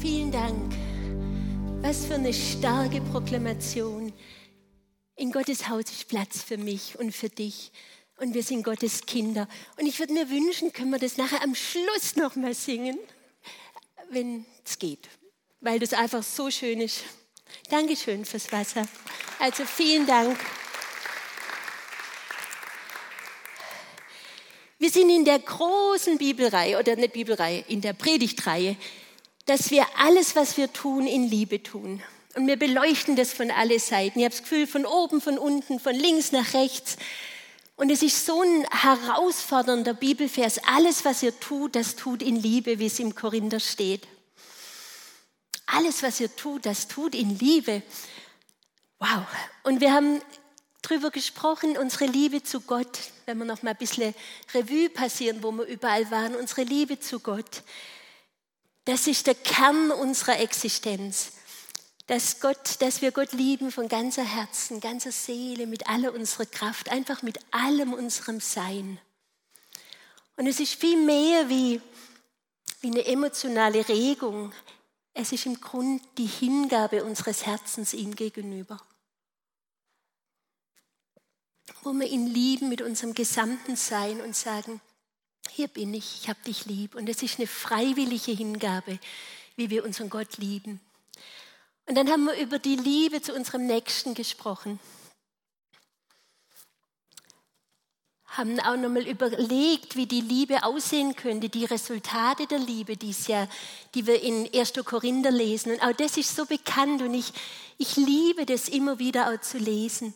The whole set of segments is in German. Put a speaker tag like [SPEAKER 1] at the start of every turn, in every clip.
[SPEAKER 1] Vielen Dank. Was für eine starke Proklamation. In Gottes Haus ist Platz für mich und für dich. Und wir sind Gottes Kinder. Und ich würde mir wünschen, können wir das nachher am Schluss nochmal singen, wenn es geht. Weil das einfach so schön ist. Dankeschön fürs Wasser. Also vielen Dank. Wir sind in der großen Bibelreihe, oder nicht Bibelreihe, in der Predigtreihe, dass wir alles, was wir tun, in Liebe tun. Und wir beleuchten das von alle Seiten. Ich habe das Gefühl, von oben, von unten, von links nach rechts. Und es ist so ein herausfordernder Bibelvers. Alles, was ihr tut, das tut in Liebe, wie es im Korinther steht. Alles, was ihr tut, das tut in Liebe. Wow. Und wir haben darüber gesprochen, unsere Liebe zu Gott, wenn wir noch mal ein bisschen Revue passieren, wo wir überall waren, unsere Liebe zu Gott. Das ist der Kern unserer Existenz. Dass, Gott, dass wir Gott lieben von ganzer Herzen, ganzer Seele, mit aller unserer Kraft, einfach mit allem unserem Sein. Und es ist viel mehr wie, wie eine emotionale Regung. Es ist im Grund die Hingabe unseres Herzens ihm gegenüber wo wir ihn lieben mit unserem gesamten Sein und sagen, hier bin ich, ich habe dich lieb. Und es ist eine freiwillige Hingabe, wie wir unseren Gott lieben. Und dann haben wir über die Liebe zu unserem Nächsten gesprochen. Haben auch nochmal überlegt, wie die Liebe aussehen könnte, die Resultate der Liebe, die's ja, die wir in 1. Korinther lesen. Und auch das ist so bekannt und ich, ich liebe das immer wieder auch zu lesen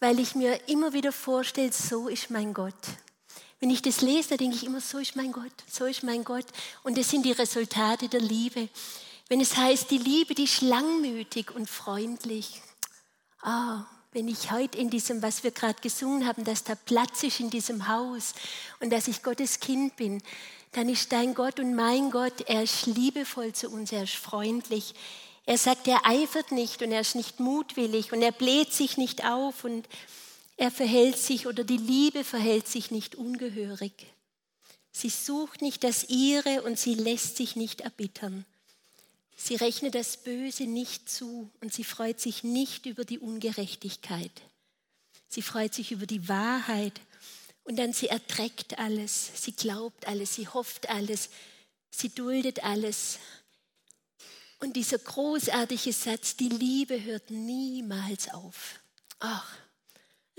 [SPEAKER 1] weil ich mir immer wieder vorstelle, so ist mein Gott. Wenn ich das lese, dann denke ich immer, so ist mein Gott, so ist mein Gott. Und das sind die Resultate der Liebe. Wenn es heißt, die Liebe, die ist langmütig und freundlich. Ah, wenn ich heute in diesem, was wir gerade gesungen haben, dass da Platz ist in diesem Haus und dass ich Gottes Kind bin, dann ist dein Gott und mein Gott, er ist liebevoll zu uns, er ist freundlich, er sagt, er eifert nicht und er ist nicht mutwillig und er bläht sich nicht auf und er verhält sich oder die Liebe verhält sich nicht ungehörig. Sie sucht nicht das ihre und sie lässt sich nicht erbittern. Sie rechnet das Böse nicht zu und sie freut sich nicht über die Ungerechtigkeit. Sie freut sich über die Wahrheit und dann sie erträgt alles, sie glaubt alles, sie hofft alles, sie duldet alles, und dieser großartige Satz, die Liebe hört niemals auf. Ach,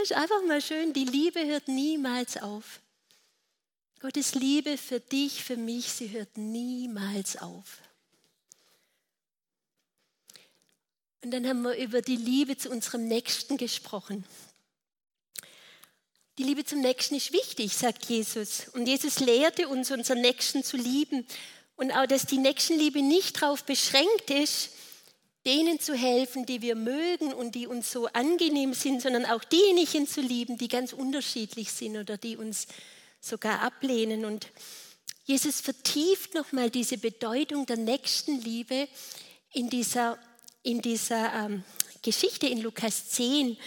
[SPEAKER 1] das ist einfach mal schön, die Liebe hört niemals auf. Gottes Liebe für dich, für mich, sie hört niemals auf. Und dann haben wir über die Liebe zu unserem Nächsten gesprochen. Die Liebe zum Nächsten ist wichtig, sagt Jesus. Und Jesus lehrte uns, unseren Nächsten zu lieben und auch, dass die Nächstenliebe nicht darauf beschränkt ist, denen zu helfen, die wir mögen und die uns so angenehm sind, sondern auch diejenigen zu lieben, die ganz unterschiedlich sind oder die uns sogar ablehnen. Und Jesus vertieft nochmal diese Bedeutung der Nächstenliebe in dieser, in dieser ähm, Geschichte in Lukas 10,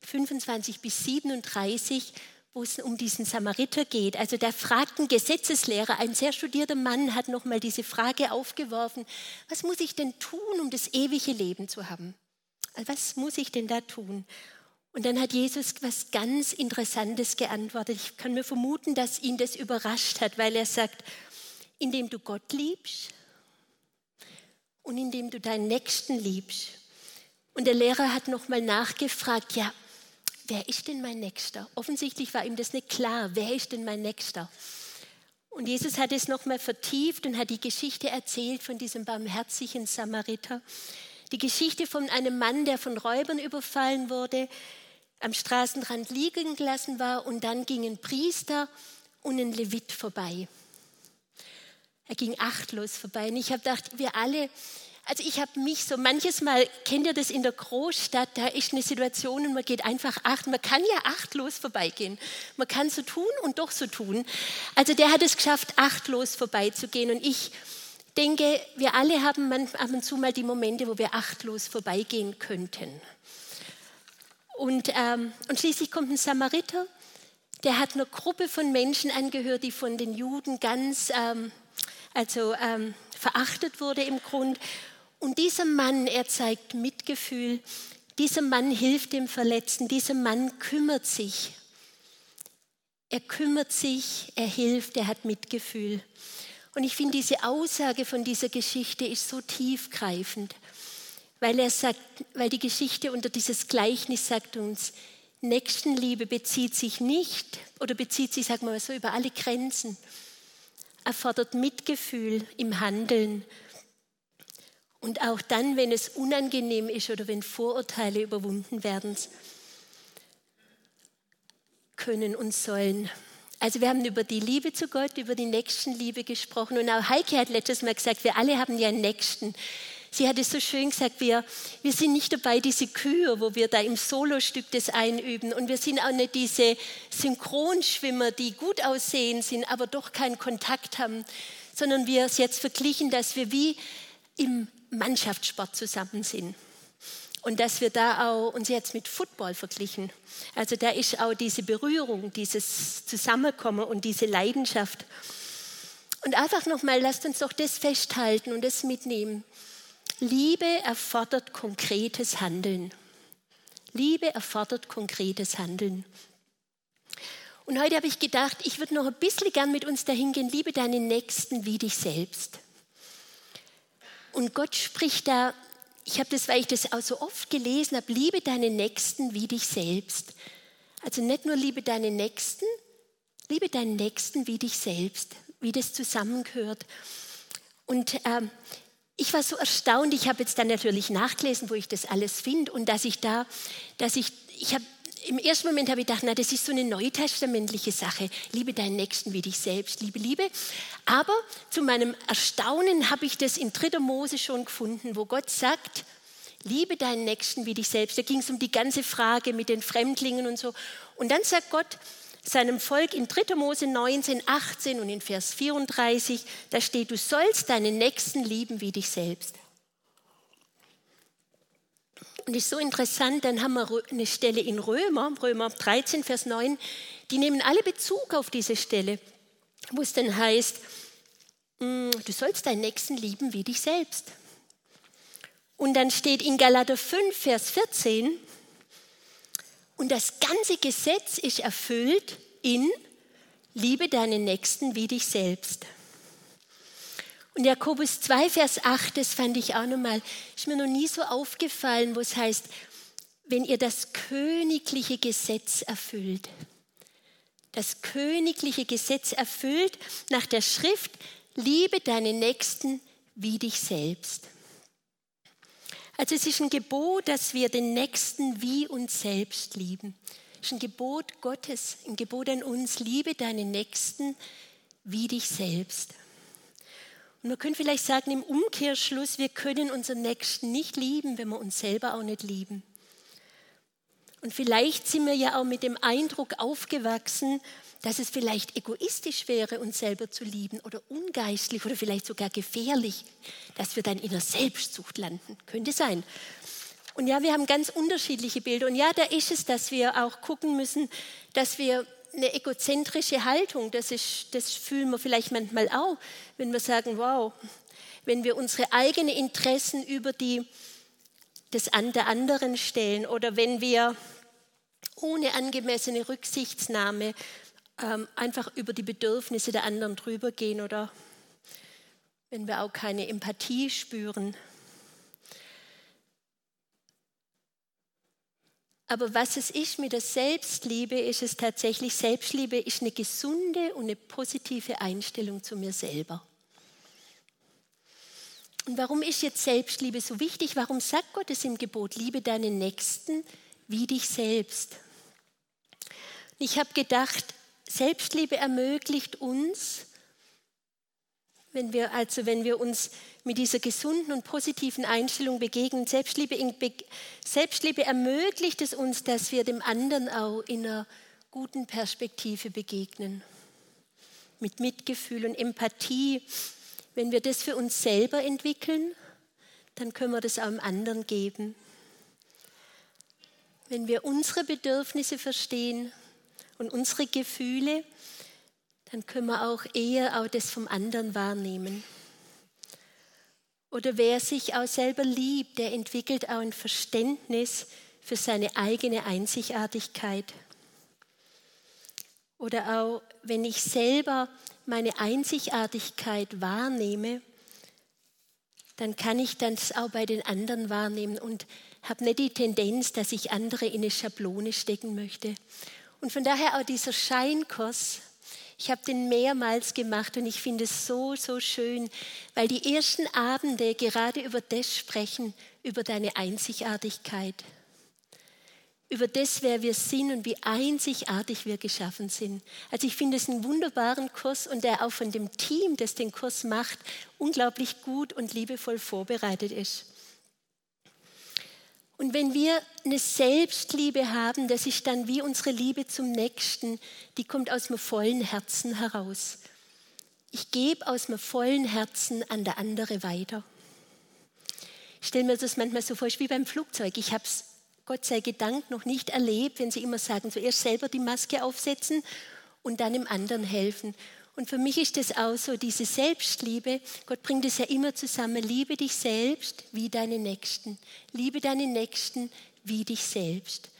[SPEAKER 1] 25 bis 37, wo es um diesen Samariter geht. Also da fragt ein Gesetzeslehrer, ein sehr studierter Mann, hat nochmal diese Frage aufgeworfen, was muss ich denn tun, um das ewige Leben zu haben? Was muss ich denn da tun? Und dann hat Jesus was ganz Interessantes geantwortet. Ich kann mir vermuten, dass ihn das überrascht hat, weil er sagt, indem du Gott liebst und indem du deinen Nächsten liebst. Und der Lehrer hat nochmal nachgefragt, ja, wer ist denn mein Nächster? Offensichtlich war ihm das nicht klar, wer ist denn mein Nächster? Und Jesus hat es nochmal vertieft und hat die Geschichte erzählt von diesem barmherzigen Samariter. Die Geschichte von einem Mann, der von Räubern überfallen wurde, am Straßenrand liegen gelassen war und dann gingen Priester und ein Levit vorbei. Er ging achtlos vorbei. Und ich habe gedacht, wir alle, also ich habe mich so manches Mal, kennt ihr das in der Großstadt, da ist eine Situation und man geht einfach acht, man kann ja achtlos vorbeigehen. Man kann so tun und doch so tun. Also der hat es geschafft, achtlos vorbeizugehen und ich denke, wir alle haben ab und zu mal die Momente, wo wir achtlos vorbeigehen könnten. Und, ähm, und schließlich kommt ein Samariter, der hat einer Gruppe von Menschen angehört, die von den Juden ganz... Ähm, also ähm, verachtet wurde im Grund. Und dieser Mann, er zeigt Mitgefühl. Dieser Mann hilft dem Verletzten. Dieser Mann kümmert sich. Er kümmert sich, er hilft, er hat Mitgefühl. Und ich finde, diese Aussage von dieser Geschichte ist so tiefgreifend, weil er sagt, weil die Geschichte unter dieses Gleichnis sagt uns, Nächstenliebe bezieht sich nicht oder bezieht sich, sagen wir mal so, über alle Grenzen, erfordert Mitgefühl im Handeln. Und auch dann, wenn es unangenehm ist oder wenn Vorurteile überwunden werden können und sollen. Also wir haben über die Liebe zu Gott, über die Nächstenliebe gesprochen. Und auch Heike hat letztes Mal gesagt, wir alle haben ja einen Nächsten. Sie hat es so schön gesagt, wir, wir sind nicht dabei, diese Kühe, wo wir da im Solostück das einüben. Und wir sind auch nicht diese Synchronschwimmer, die gut aussehen sind, aber doch keinen Kontakt haben, sondern wir es jetzt verglichen, dass wir wie im Mannschaftssport zusammen sind. Und dass wir da auch uns jetzt mit Football verglichen. Also da ist auch diese Berührung, dieses Zusammenkommen und diese Leidenschaft. Und einfach nochmal, lasst uns doch das festhalten und das mitnehmen. Liebe erfordert konkretes Handeln. Liebe erfordert konkretes Handeln. Und heute habe ich gedacht, ich würde noch ein bisschen gern mit uns dahin gehen, liebe deinen Nächsten wie dich selbst. Und Gott spricht da, ich habe das, weil ich das auch so oft gelesen habe, liebe deinen Nächsten wie dich selbst. Also nicht nur liebe deinen Nächsten, liebe deinen Nächsten wie dich selbst, wie das zusammengehört. Und ähm, ich war so erstaunt, ich habe jetzt dann natürlich nachgelesen, wo ich das alles finde und dass ich da, dass ich, ich habe im ersten Moment habe ich gedacht, na, das ist so eine neutestamentliche Sache. Liebe deinen Nächsten wie dich selbst, liebe, liebe. Aber zu meinem Erstaunen habe ich das in 3. Mose schon gefunden, wo Gott sagt, liebe deinen Nächsten wie dich selbst. Da ging es um die ganze Frage mit den Fremdlingen und so. Und dann sagt Gott, seinem Volk in 3. Mose 19, 18 und in Vers 34, da steht, du sollst deinen Nächsten lieben wie dich selbst. Und ist so interessant, dann haben wir eine Stelle in Römer, Römer 13, Vers 9, die nehmen alle Bezug auf diese Stelle, wo es dann heißt, mm, du sollst deinen Nächsten lieben wie dich selbst. Und dann steht in Galater 5, Vers 14, und das ganze Gesetz ist erfüllt in Liebe deinen Nächsten wie dich selbst. Und Jakobus 2, Vers 8, das fand ich auch nochmal, ist mir noch nie so aufgefallen, wo es heißt, wenn ihr das königliche Gesetz erfüllt. Das königliche Gesetz erfüllt nach der Schrift, liebe deinen Nächsten wie dich selbst. Also es ist ein Gebot, dass wir den Nächsten wie uns selbst lieben. Es ist ein Gebot Gottes, ein Gebot an uns, liebe deinen Nächsten wie dich selbst. Und wir können vielleicht sagen im Umkehrschluss, wir können unseren Nächsten nicht lieben, wenn wir uns selber auch nicht lieben. Und vielleicht sind wir ja auch mit dem Eindruck aufgewachsen, dass es vielleicht egoistisch wäre, uns selber zu lieben oder ungeistlich oder vielleicht sogar gefährlich, dass wir dann in der Selbstsucht landen. Könnte sein. Und ja, wir haben ganz unterschiedliche Bilder. Und ja, da ist es, dass wir auch gucken müssen, dass wir eine egozentrische Haltung, das, ist, das fühlen wir vielleicht manchmal auch, wenn wir sagen, wow, wenn wir unsere eigenen Interessen über die des der anderen stellen oder wenn wir ohne angemessene Rücksichtnahme ähm, einfach über die Bedürfnisse der anderen drüber gehen oder wenn wir auch keine Empathie spüren. Aber was es ist mit der Selbstliebe, ist es tatsächlich, Selbstliebe ist eine gesunde und eine positive Einstellung zu mir selber. Und warum ist jetzt Selbstliebe so wichtig? Warum sagt Gott es im Gebot, liebe deinen Nächsten wie dich selbst? Ich habe gedacht, Selbstliebe ermöglicht uns, wenn wir, also wenn wir uns mit dieser gesunden und positiven Einstellung begegnen, Selbstliebe, Selbstliebe ermöglicht es uns, dass wir dem anderen auch in einer guten Perspektive begegnen. Mit Mitgefühl und Empathie. Wenn wir das für uns selber entwickeln, dann können wir das auch dem anderen geben. Wenn wir unsere Bedürfnisse verstehen und unsere Gefühle, dann können wir auch eher auch das vom anderen wahrnehmen. Oder wer sich auch selber liebt, der entwickelt auch ein Verständnis für seine eigene Einzigartigkeit. Oder auch wenn ich selber meine Einzigartigkeit wahrnehme, dann kann ich das auch bei den anderen wahrnehmen und habe nicht die Tendenz, dass ich andere in eine Schablone stecken möchte. Und von daher auch dieser Scheinkurs, ich habe den mehrmals gemacht und ich finde es so, so schön, weil die ersten Abende gerade über das sprechen, über deine Einzigartigkeit, über das, wer wir sind und wie einzigartig wir geschaffen sind. Also ich finde es einen wunderbaren Kurs und der auch von dem Team, das den Kurs macht, unglaublich gut und liebevoll vorbereitet ist. Und wenn wir eine Selbstliebe haben, das ist dann wie unsere Liebe zum Nächsten, die kommt aus dem vollen Herzen heraus. Ich gebe aus dem vollen Herzen an der andere weiter. Ich stelle mir das manchmal so vor, wie beim Flugzeug. Ich habe es Gott sei Dank noch nicht erlebt, wenn sie immer sagen, zuerst selber die Maske aufsetzen und dann dem anderen helfen. Und für mich ist das auch so, diese Selbstliebe, Gott bringt es ja immer zusammen, liebe dich selbst wie deine Nächsten, liebe deine Nächsten wie dich selbst.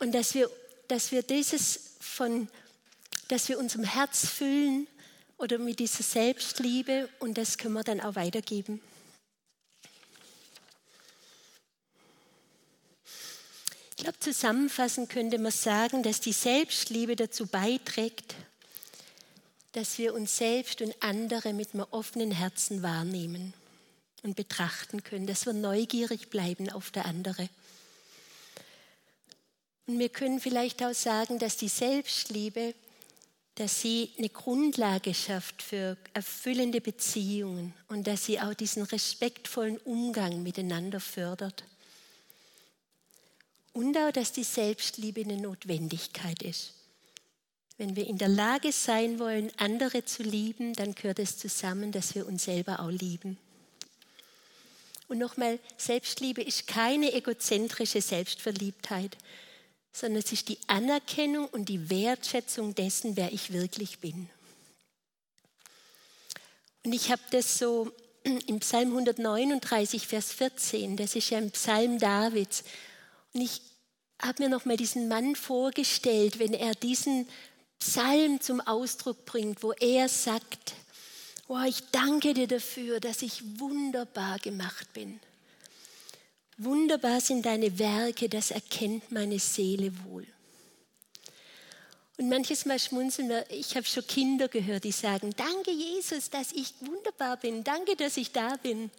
[SPEAKER 1] Und dass wir, dass wir dieses von, dass wir unserem Herz füllen oder mit dieser Selbstliebe und das können wir dann auch weitergeben. Ich glaube, zusammenfassend könnte man sagen, dass die Selbstliebe dazu beiträgt, dass wir uns selbst und andere mit einem offenen Herzen wahrnehmen und betrachten können, dass wir neugierig bleiben auf der andere. Und wir können vielleicht auch sagen, dass die Selbstliebe, dass sie eine Grundlage schafft für erfüllende Beziehungen und dass sie auch diesen respektvollen Umgang miteinander fördert. Und auch, dass die Selbstliebe eine Notwendigkeit ist. Wenn wir in der Lage sein wollen, andere zu lieben, dann gehört es zusammen, dass wir uns selber auch lieben. Und nochmal, Selbstliebe ist keine egozentrische Selbstverliebtheit, sondern es ist die Anerkennung und die Wertschätzung dessen, wer ich wirklich bin. Und ich habe das so im Psalm 139, Vers 14, das ist ja ein Psalm Davids. Und ich habe mir nochmal diesen Mann vorgestellt, wenn er diesen Psalm zum Ausdruck bringt, wo er sagt, oh, ich danke dir dafür, dass ich wunderbar gemacht bin. Wunderbar sind deine Werke, das erkennt meine Seele wohl. Und manches Mal schmunzeln wir, ich habe schon Kinder gehört, die sagen, danke Jesus, dass ich wunderbar bin, danke, dass ich da bin.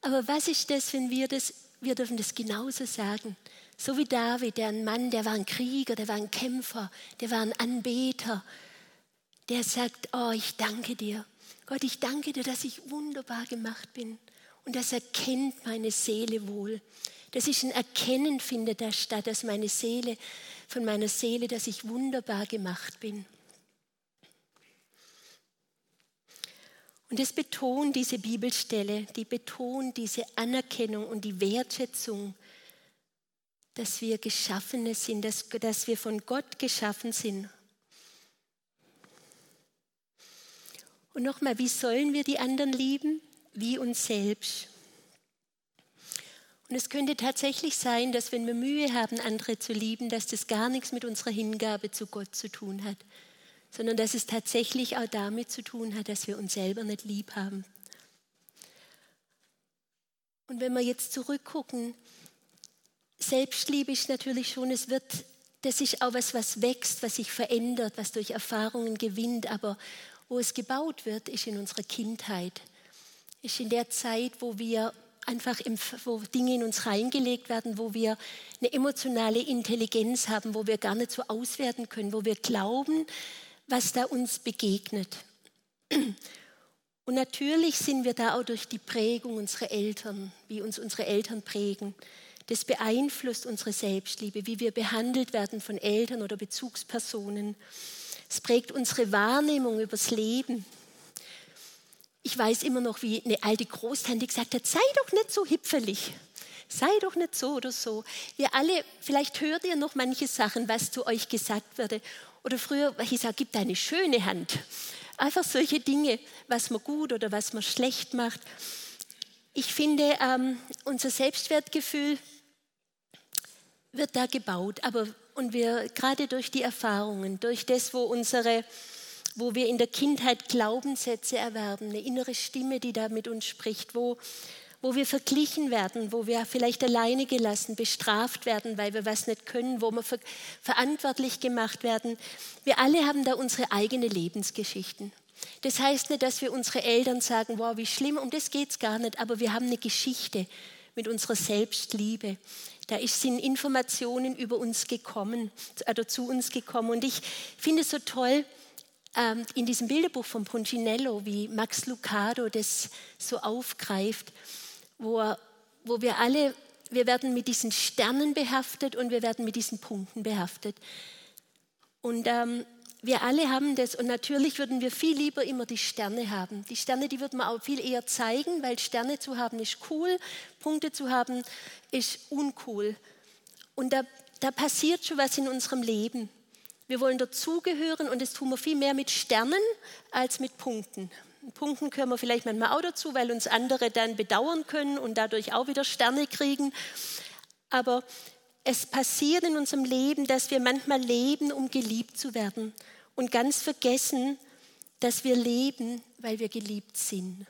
[SPEAKER 1] Aber was ist das, wenn wir das, wir dürfen das genauso sagen. So wie David, der ein Mann, der war ein Krieger, der war ein Kämpfer, der war ein Anbeter, der sagt, oh, ich danke dir. Gott, ich danke dir, dass ich wunderbar gemacht bin. Und das erkennt meine Seele wohl. Das ist ein Erkennen findet da statt, dass meine Seele, von meiner Seele, dass ich wunderbar gemacht bin. Und das betont diese Bibelstelle, die betont diese Anerkennung und die Wertschätzung dass wir Geschaffene sind, dass, dass wir von Gott geschaffen sind. Und nochmal, wie sollen wir die anderen lieben? Wie uns selbst. Und es könnte tatsächlich sein, dass wenn wir Mühe haben, andere zu lieben, dass das gar nichts mit unserer Hingabe zu Gott zu tun hat, sondern dass es tatsächlich auch damit zu tun hat, dass wir uns selber nicht lieb haben. Und wenn wir jetzt zurückgucken, Selbstliebe ist natürlich schon, es wird, das ist auch was, was wächst, was sich verändert, was durch Erfahrungen gewinnt, aber wo es gebaut wird, ist in unserer Kindheit, ist in der Zeit, wo wir einfach, wo Dinge in uns reingelegt werden, wo wir eine emotionale Intelligenz haben, wo wir gar nicht so auswerten können, wo wir glauben, was da uns begegnet. Und natürlich sind wir da auch durch die Prägung unserer Eltern, wie uns unsere Eltern prägen. Das beeinflusst unsere Selbstliebe, wie wir behandelt werden von Eltern oder Bezugspersonen. Es prägt unsere Wahrnehmung übers Leben. Ich weiß immer noch, wie eine alte Großtante gesagt hat, sei doch nicht so hipfelig. Sei doch nicht so oder so. Wir alle, vielleicht hört ihr noch manche Sachen, was zu euch gesagt wurde. Oder früher hieß es, gib deine schöne Hand. Einfach solche Dinge, was man gut oder was man schlecht macht. Ich finde, ähm, unser Selbstwertgefühl wird da gebaut, aber und wir gerade durch die Erfahrungen, durch das, wo unsere wo wir in der Kindheit Glaubenssätze erwerben, eine innere Stimme, die da mit uns spricht, wo, wo wir verglichen werden, wo wir vielleicht alleine gelassen, bestraft werden, weil wir was nicht können, wo wir ver verantwortlich gemacht werden. Wir alle haben da unsere eigene Lebensgeschichten. Das heißt nicht, dass wir unsere Eltern sagen, wow, wie schlimm, um das geht es gar nicht, aber wir haben eine Geschichte mit unserer Selbstliebe. Da sind Informationen über uns gekommen, oder zu uns gekommen. Und ich finde es so toll, ähm, in diesem Bilderbuch von Punchinello, wie Max Lucado das so aufgreift, wo, wo wir alle, wir werden mit diesen Sternen behaftet und wir werden mit diesen Punkten behaftet. Und ähm, wir alle haben das und natürlich würden wir viel lieber immer die Sterne haben. Die Sterne, die würden wir auch viel eher zeigen, weil Sterne zu haben ist cool, Punkte zu haben ist uncool. Und da, da passiert schon was in unserem Leben. Wir wollen dazugehören und das tun wir viel mehr mit Sternen als mit Punkten. Punkten können wir vielleicht manchmal auch dazu, weil uns andere dann bedauern können und dadurch auch wieder Sterne kriegen. Aber es passiert in unserem Leben, dass wir manchmal leben, um geliebt zu werden und ganz vergessen, dass wir leben, weil wir geliebt sind.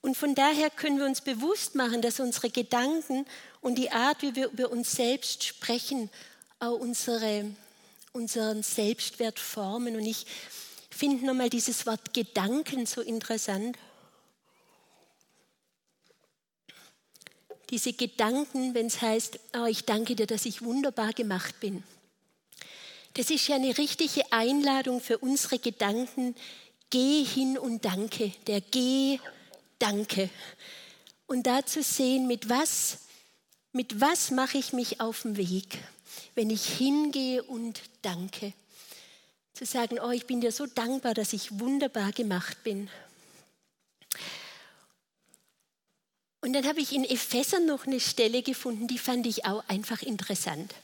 [SPEAKER 1] Und von daher können wir uns bewusst machen, dass unsere Gedanken und die Art, wie wir über uns selbst sprechen, auch unsere, unseren Selbstwert formen. Und ich finde nochmal dieses Wort Gedanken so interessant. Diese Gedanken, wenn es heißt, oh, ich danke dir, dass ich wunderbar gemacht bin. Das ist ja eine richtige Einladung für unsere Gedanken. Geh hin und danke, der Geh, danke. Und da zu sehen, mit was, mit was mache ich mich auf den Weg? wenn ich hingehe und danke. Zu sagen, oh, ich bin dir so dankbar, dass ich wunderbar gemacht bin. Und dann habe ich in Epheser noch eine Stelle gefunden, die fand ich auch einfach interessant.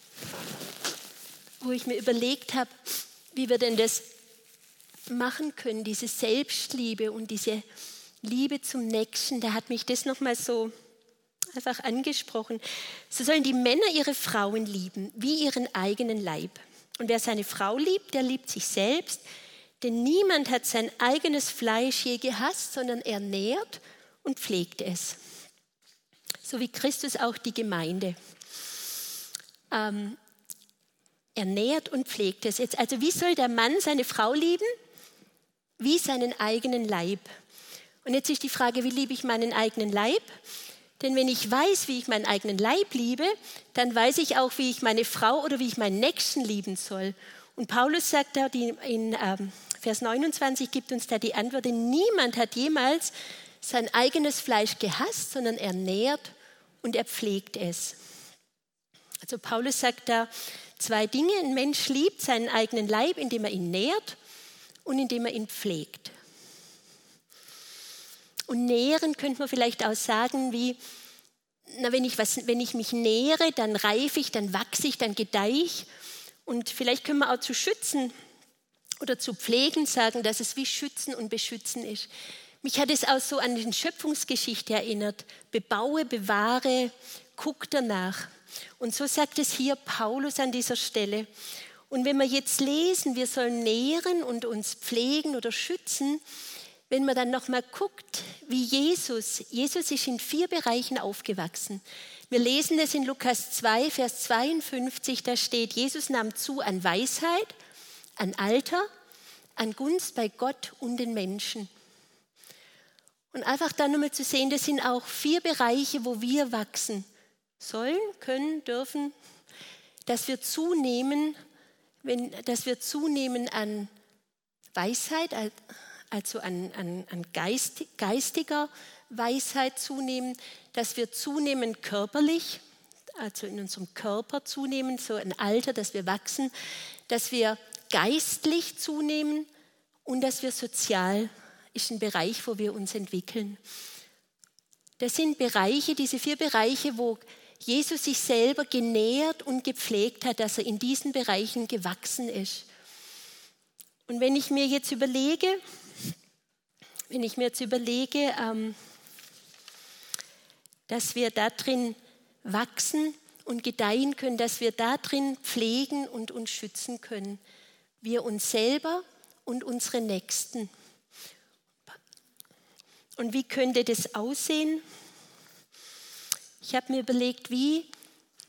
[SPEAKER 1] Wo ich mir überlegt habe, wie wir denn das machen können, diese Selbstliebe und diese Liebe zum Nächsten. Da hat mich das nochmal so einfach angesprochen. So sollen die Männer ihre Frauen lieben, wie ihren eigenen Leib. Und wer seine Frau liebt, der liebt sich selbst, denn niemand hat sein eigenes Fleisch je gehasst, sondern er nährt und pflegt es. So wie Christus auch die Gemeinde. Ähm, er nährt und pflegt es. Jetzt, also wie soll der Mann seine Frau lieben? Wie seinen eigenen Leib. Und jetzt ist die Frage, wie liebe ich meinen eigenen Leib? Denn wenn ich weiß, wie ich meinen eigenen Leib liebe, dann weiß ich auch, wie ich meine Frau oder wie ich meinen Nächsten lieben soll. Und Paulus sagt da in ähm, Vers 29, gibt uns da die Antwort, niemand hat jemals sein eigenes Fleisch gehasst, sondern er nährt und er pflegt es. Also Paulus sagt da zwei Dinge. Ein Mensch liebt seinen eigenen Leib, indem er ihn nährt und indem er ihn pflegt. Und nähren könnte man vielleicht auch sagen, wie, na, wenn, ich was, wenn ich mich nähere, dann reife ich, dann wachse ich, dann gedeihe ich. Und vielleicht können wir auch zu schützen oder zu pflegen sagen, dass es wie schützen und beschützen ist. Mich hat es auch so an die Schöpfungsgeschichte erinnert. Bebaue, bewahre, guck danach. Und so sagt es hier Paulus an dieser Stelle. Und wenn wir jetzt lesen, wir sollen nähren und uns pflegen oder schützen, wenn man dann nochmal guckt, wie Jesus, Jesus ist in vier Bereichen aufgewachsen. Wir lesen es in Lukas 2, Vers 52, da steht, Jesus nahm zu an Weisheit, an Alter, an Gunst bei Gott und den Menschen. Und einfach dann nochmal zu sehen, das sind auch vier Bereiche, wo wir wachsen sollen, können, dürfen, dass wir zunehmen, wenn, dass wir zunehmen an Weisheit, also an, an, an Geist, geistiger Weisheit zunehmen, dass wir zunehmen körperlich, also in unserem Körper zunehmen, so ein Alter, dass wir wachsen, dass wir geistlich zunehmen und dass wir sozial, ist ein Bereich, wo wir uns entwickeln. Das sind Bereiche, diese vier Bereiche, wo Jesus sich selber genährt und gepflegt hat, dass er in diesen Bereichen gewachsen ist. Und wenn ich mir jetzt überlege, wenn ich mir jetzt überlege, ähm, dass wir da drin wachsen und gedeihen können, dass wir da drin pflegen und uns schützen können, wir uns selber und unsere Nächsten. Und wie könnte das aussehen? Ich habe mir überlegt, wie,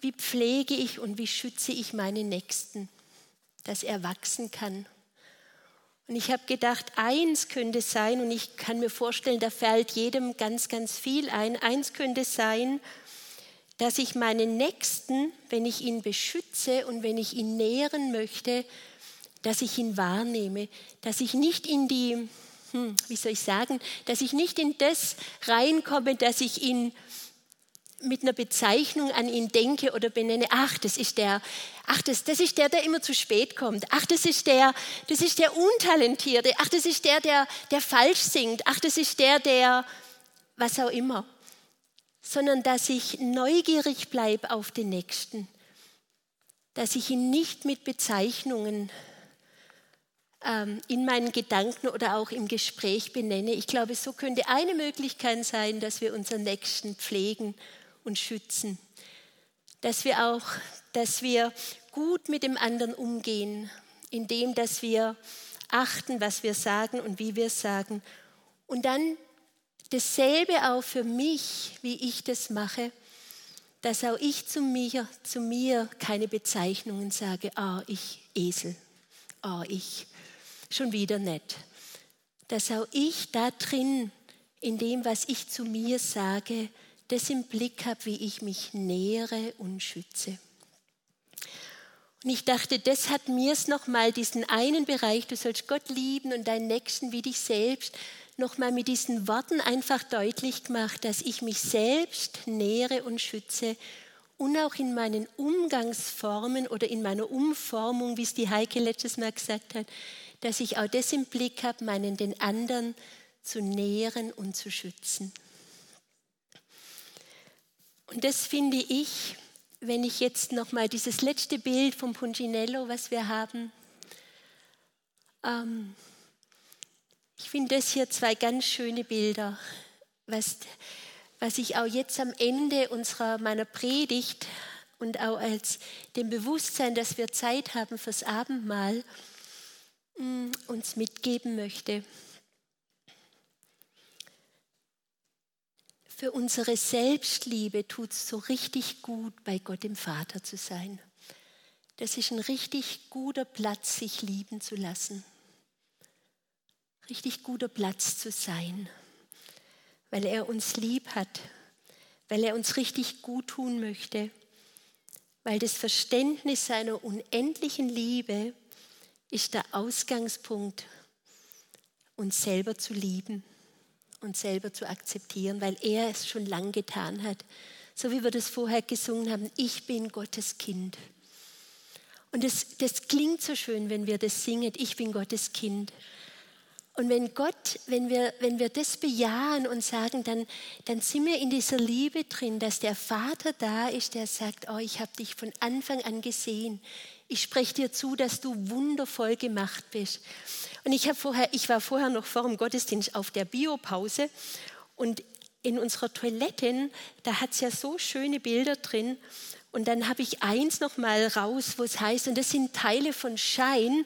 [SPEAKER 1] wie pflege ich und wie schütze ich meine Nächsten, dass er wachsen kann. Und ich habe gedacht, eins könnte sein, und ich kann mir vorstellen, da fällt jedem ganz, ganz viel ein, eins könnte sein, dass ich meinen Nächsten, wenn ich ihn beschütze und wenn ich ihn nähren möchte, dass ich ihn wahrnehme, dass ich nicht in die, hm, wie soll ich sagen, dass ich nicht in das reinkomme, dass ich ihn mit einer Bezeichnung an ihn denke oder benenne, ach, das ist der, ach, das, das ist der, der immer zu spät kommt, ach, das ist der, das ist der Untalentierte, ach, das ist der, der, der falsch singt, ach, das ist der, der, was auch immer, sondern dass ich neugierig bleibe auf den Nächsten, dass ich ihn nicht mit Bezeichnungen ähm, in meinen Gedanken oder auch im Gespräch benenne. Ich glaube, so könnte eine Möglichkeit sein, dass wir unseren Nächsten pflegen und schützen. Dass wir auch, dass wir gut mit dem anderen umgehen, indem dass wir achten, was wir sagen und wie wir sagen. Und dann dasselbe auch für mich, wie ich das mache, dass auch ich zu mir, zu mir keine Bezeichnungen sage, ah, ich Esel, ah, ich, schon wieder nett. Dass auch ich da drin, in dem, was ich zu mir sage, das im Blick habe, wie ich mich nähere und schütze. Und ich dachte, das hat mir es nochmal, diesen einen Bereich, du sollst Gott lieben und deinen Nächsten wie dich selbst, nochmal mit diesen Worten einfach deutlich gemacht, dass ich mich selbst nähere und schütze und auch in meinen Umgangsformen oder in meiner Umformung, wie es die Heike letztes Mal gesagt hat, dass ich auch das im Blick habe, meinen den anderen zu nähren und zu schützen. Und das finde ich, wenn ich jetzt noch mal dieses letzte Bild vom Punginello, was wir haben, ähm, ich finde das hier zwei ganz schöne Bilder, was, was ich auch jetzt am Ende unserer, meiner Predigt und auch als dem Bewusstsein, dass wir Zeit haben fürs Abendmahl, mm, uns mitgeben möchte. Für unsere Selbstliebe tut es so richtig gut, bei Gott dem Vater zu sein. Das ist ein richtig guter Platz, sich lieben zu lassen. Richtig guter Platz zu sein, weil er uns lieb hat, weil er uns richtig gut tun möchte, weil das Verständnis seiner unendlichen Liebe ist der Ausgangspunkt, uns selber zu lieben uns selber zu akzeptieren, weil er es schon lang getan hat. So wie wir das vorher gesungen haben, ich bin Gottes Kind. Und das, das klingt so schön, wenn wir das singen, ich bin Gottes Kind. Und wenn Gott, wenn wir, wenn wir das bejahen und sagen, dann, dann sind wir in dieser Liebe drin, dass der Vater da ist, der sagt, oh, ich habe dich von Anfang an gesehen. Ich spreche dir zu, dass du wundervoll gemacht bist. Und ich, vorher, ich war vorher noch vor dem Gottesdienst auf der Biopause und in unserer Toilette, da hat es ja so schöne Bilder drin. Und dann habe ich eins noch mal raus, wo es heißt, und das sind Teile von Schein.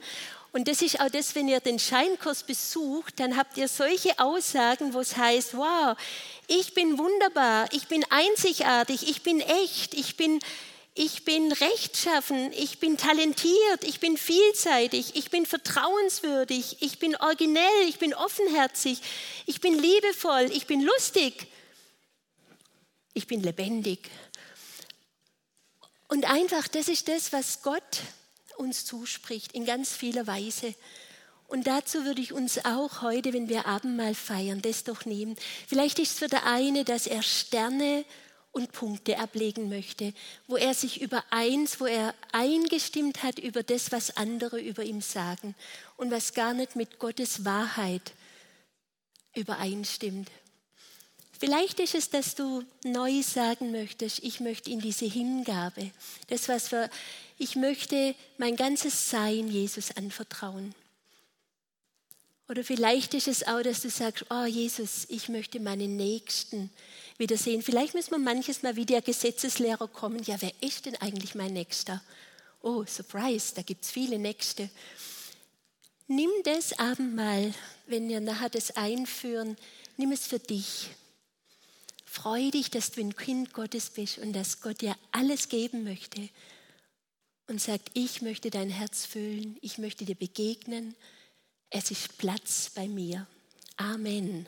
[SPEAKER 1] Und das ist auch das, wenn ihr den Scheinkurs besucht, dann habt ihr solche Aussagen, wo es heißt, wow, ich bin wunderbar, ich bin einzigartig, ich bin echt, ich bin ich bin rechtschaffen, ich bin talentiert, ich bin vielseitig, ich bin vertrauenswürdig, ich bin originell, ich bin offenherzig, ich bin liebevoll, ich bin lustig, ich bin lebendig. Und einfach, das ist das, was Gott uns zuspricht, in ganz vieler Weise. Und dazu würde ich uns auch heute, wenn wir Abendmahl feiern, das doch nehmen. Vielleicht ist es für der eine, dass er Sterne und Punkte ablegen möchte, wo er sich übereins, wo er eingestimmt hat über das, was andere über ihm sagen und was gar nicht mit Gottes Wahrheit übereinstimmt. Vielleicht ist es, dass du neu sagen möchtest, ich möchte in diese Hingabe, das was wir, ich möchte mein ganzes Sein Jesus anvertrauen. Oder vielleicht ist es auch, dass du sagst, oh Jesus, ich möchte meinen Nächsten wiedersehen. Vielleicht müssen wir manches Mal wie der Gesetzeslehrer kommen, ja, wer ist denn eigentlich mein Nächster? Oh, Surprise, da gibt es viele Nächste. Nimm das Abendmahl, wenn wir nachher das einführen, nimm es für dich. Freu dich, dass du ein Kind Gottes bist und dass Gott dir alles geben möchte und sagt, ich möchte dein Herz füllen, ich möchte dir begegnen, es ist Platz bei mir. Amen.